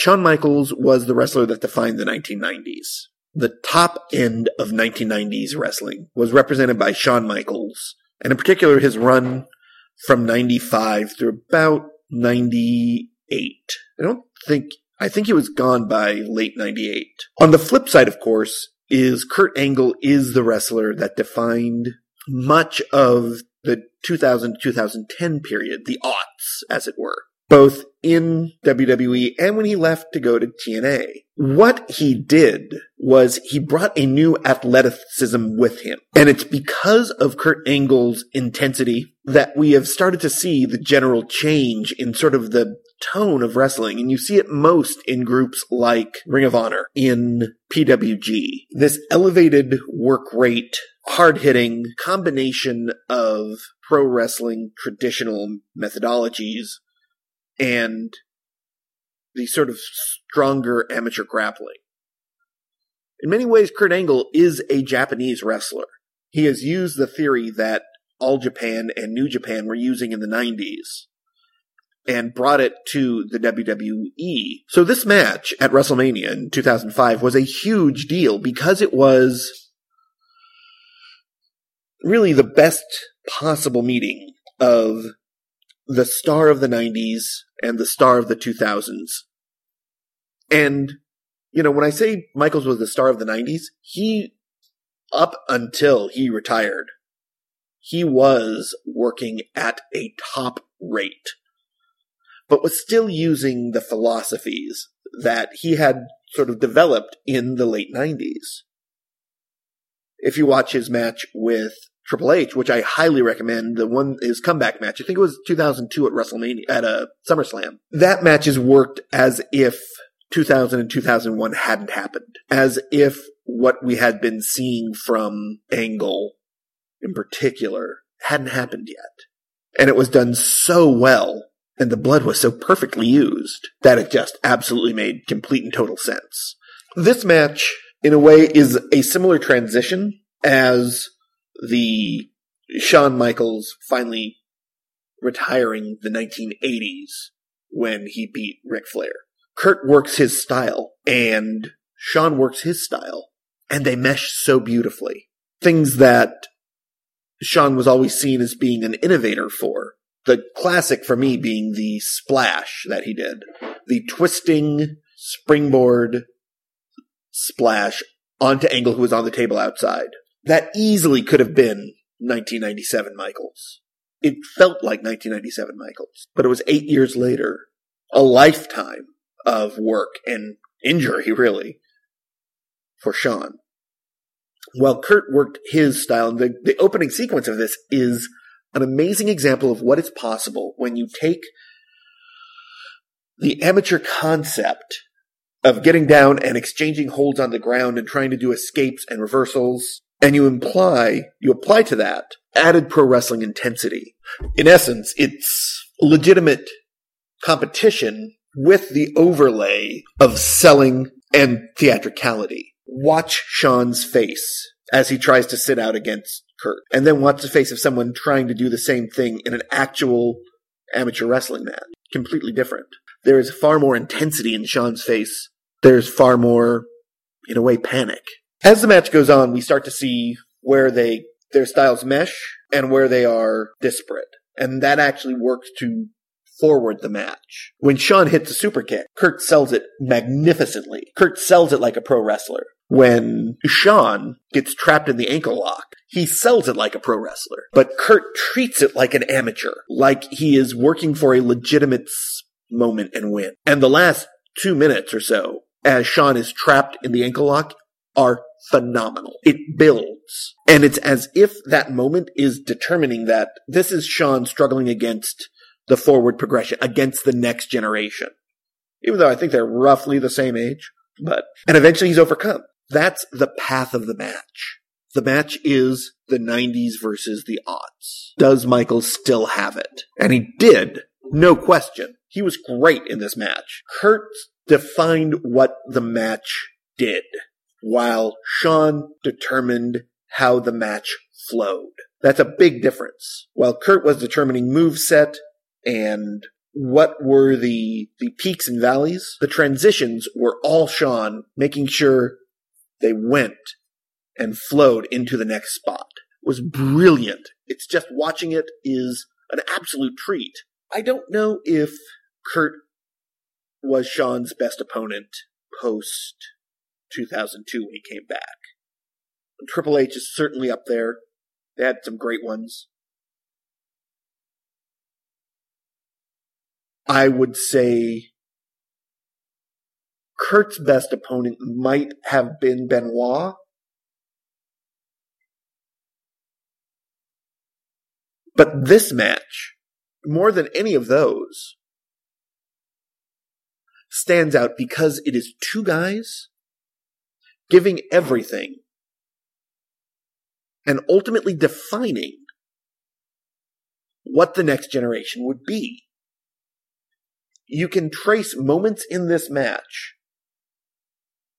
Shawn Michaels was the wrestler that defined the 1990s. The top end of 1990s wrestling was represented by Shawn Michaels, and in particular his run from 95 through about 98. I don't think, I think he was gone by late 98. On the flip side, of course, is Kurt Angle is the wrestler that defined much of the 2000 2010 period, the aughts, as it were, both in WWE and when he left to go to TNA. What he did was he brought a new athleticism with him. And it's because of Kurt Angle's intensity that we have started to see the general change in sort of the tone of wrestling. And you see it most in groups like Ring of Honor, in PWG. This elevated work rate, hard hitting combination of pro wrestling traditional methodologies and the sort of stronger amateur grappling. In many ways, Kurt Angle is a Japanese wrestler. He has used the theory that All Japan and New Japan were using in the 90s and brought it to the WWE. So this match at WrestleMania in 2005 was a huge deal because it was really the best possible meeting of the star of the 90s and the star of the 2000s. And, you know, when I say Michaels was the star of the 90s, he, up until he retired, he was working at a top rate, but was still using the philosophies that he had sort of developed in the late 90s. If you watch his match with Triple H, which I highly recommend. The one his comeback match. I think it was 2002 at WrestleMania at a uh, SummerSlam. That match is worked as if 2000 and 2001 hadn't happened, as if what we had been seeing from Angle, in particular, hadn't happened yet, and it was done so well. And the blood was so perfectly used that it just absolutely made complete and total sense. This match, in a way, is a similar transition as the Shawn Michaels finally retiring the 1980s when he beat Ric Flair. Kurt works his style and Shawn works his style and they mesh so beautifully. Things that Shawn was always seen as being an innovator for. The classic for me being the splash that he did. The twisting springboard splash onto Angle who was on the table outside that easily could have been 1997 Michaels. It felt like 1997 Michaels, but it was eight years later, a lifetime of work and injury, really, for Shawn. While Kurt worked his style, the, the opening sequence of this is an amazing example of what is possible when you take the amateur concept of getting down and exchanging holds on the ground and trying to do escapes and reversals and you imply, you apply to that added pro wrestling intensity. In essence, it's legitimate competition with the overlay of selling and theatricality. Watch Shawn's face as he tries to sit out against Kurt, and then watch the face of someone trying to do the same thing in an actual amateur wrestling match. Completely different. There is far more intensity in Shawn's face. There's far more, in a way, panic. As the match goes on, we start to see where they their styles mesh and where they are disparate. And that actually works to forward the match. When Shawn hits a super kick, Kurt sells it magnificently. Kurt sells it like a pro wrestler. When Shawn gets trapped in the ankle lock, he sells it like a pro wrestler. But Kurt treats it like an amateur, like he is working for a legitimate moment and win. And the last two minutes or so, as Shawn is trapped in the ankle lock, are phenomenal. It builds. And it's as if that moment is determining that this is Shawn struggling against the forward progression, against the next generation. Even though I think they're roughly the same age, but, and eventually he's overcome. That's the path of the match. The match is the 90s versus the aughts. Does Michael still have it? And he did. No question. He was great in this match. Kurt defined what the match did while Shawn determined how the match flowed. That's a big difference. While Kurt was determining move set and what were the the peaks and valleys, the transitions were all Shawn making sure they went and flowed into the next spot. It was brilliant. It's just watching it is an absolute treat. I don't know if Kurt was Shawn's best opponent post 2002 when he came back. Triple H is certainly up there. They had some great ones. I would say Kurt's best opponent might have been Benoit. But this match, more than any of those, stands out because it is two guys giving everything and ultimately defining what the next generation would be. You can trace moments in this match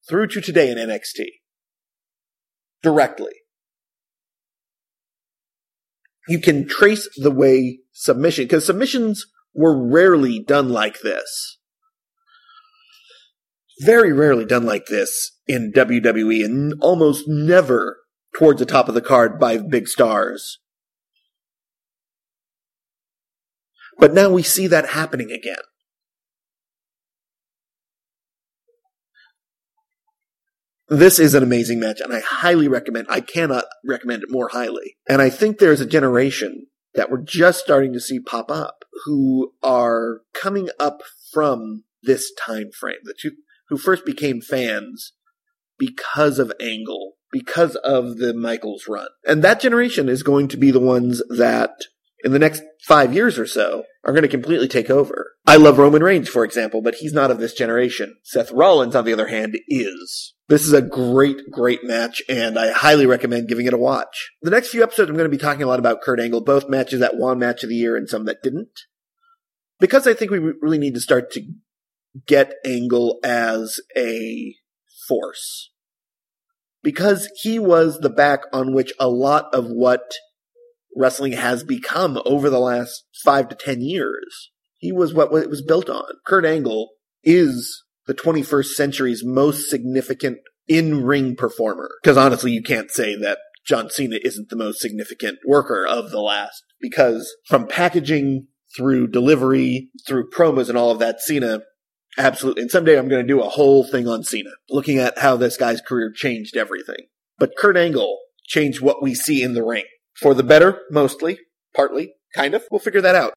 through to today in NXT directly. You can trace the way submission, because submissions were rarely done like this. Very rarely done like this in WWE and almost never towards the top of the card by big stars. But now we see that happening again. This is an amazing match, and I highly recommend. I cannot recommend it more highly. And I think there's a generation that we're just starting to see pop up who are coming up from this time frame. The two who first became fans because of Angle, because of the Michaels run, and that generation is going to be the ones that in the next five years or so are going to completely take over. I love Roman Reigns, for example, but he's not of this generation. Seth Rollins, on the other hand, is. This is a great, great match, and I highly recommend giving it a watch. The next few episodes, I'm going to be talking a lot about Kurt Angle, both matches that won match of the year and some that didn't. Because I think we really need to start to get Angle as a force. Because he was the back on which a lot of what wrestling has become over the last five to ten years. He was what it was built on. Kurt Angle is the 21st century's most significant in-ring performer. Because honestly, you can't say that John Cena isn't the most significant worker of the last. Because from packaging through delivery, through promos and all of that, Cena absolutely. And someday I'm going to do a whole thing on Cena, looking at how this guy's career changed everything. But Kurt Angle changed what we see in the ring. For the better, mostly, partly, kind of. We'll figure that out.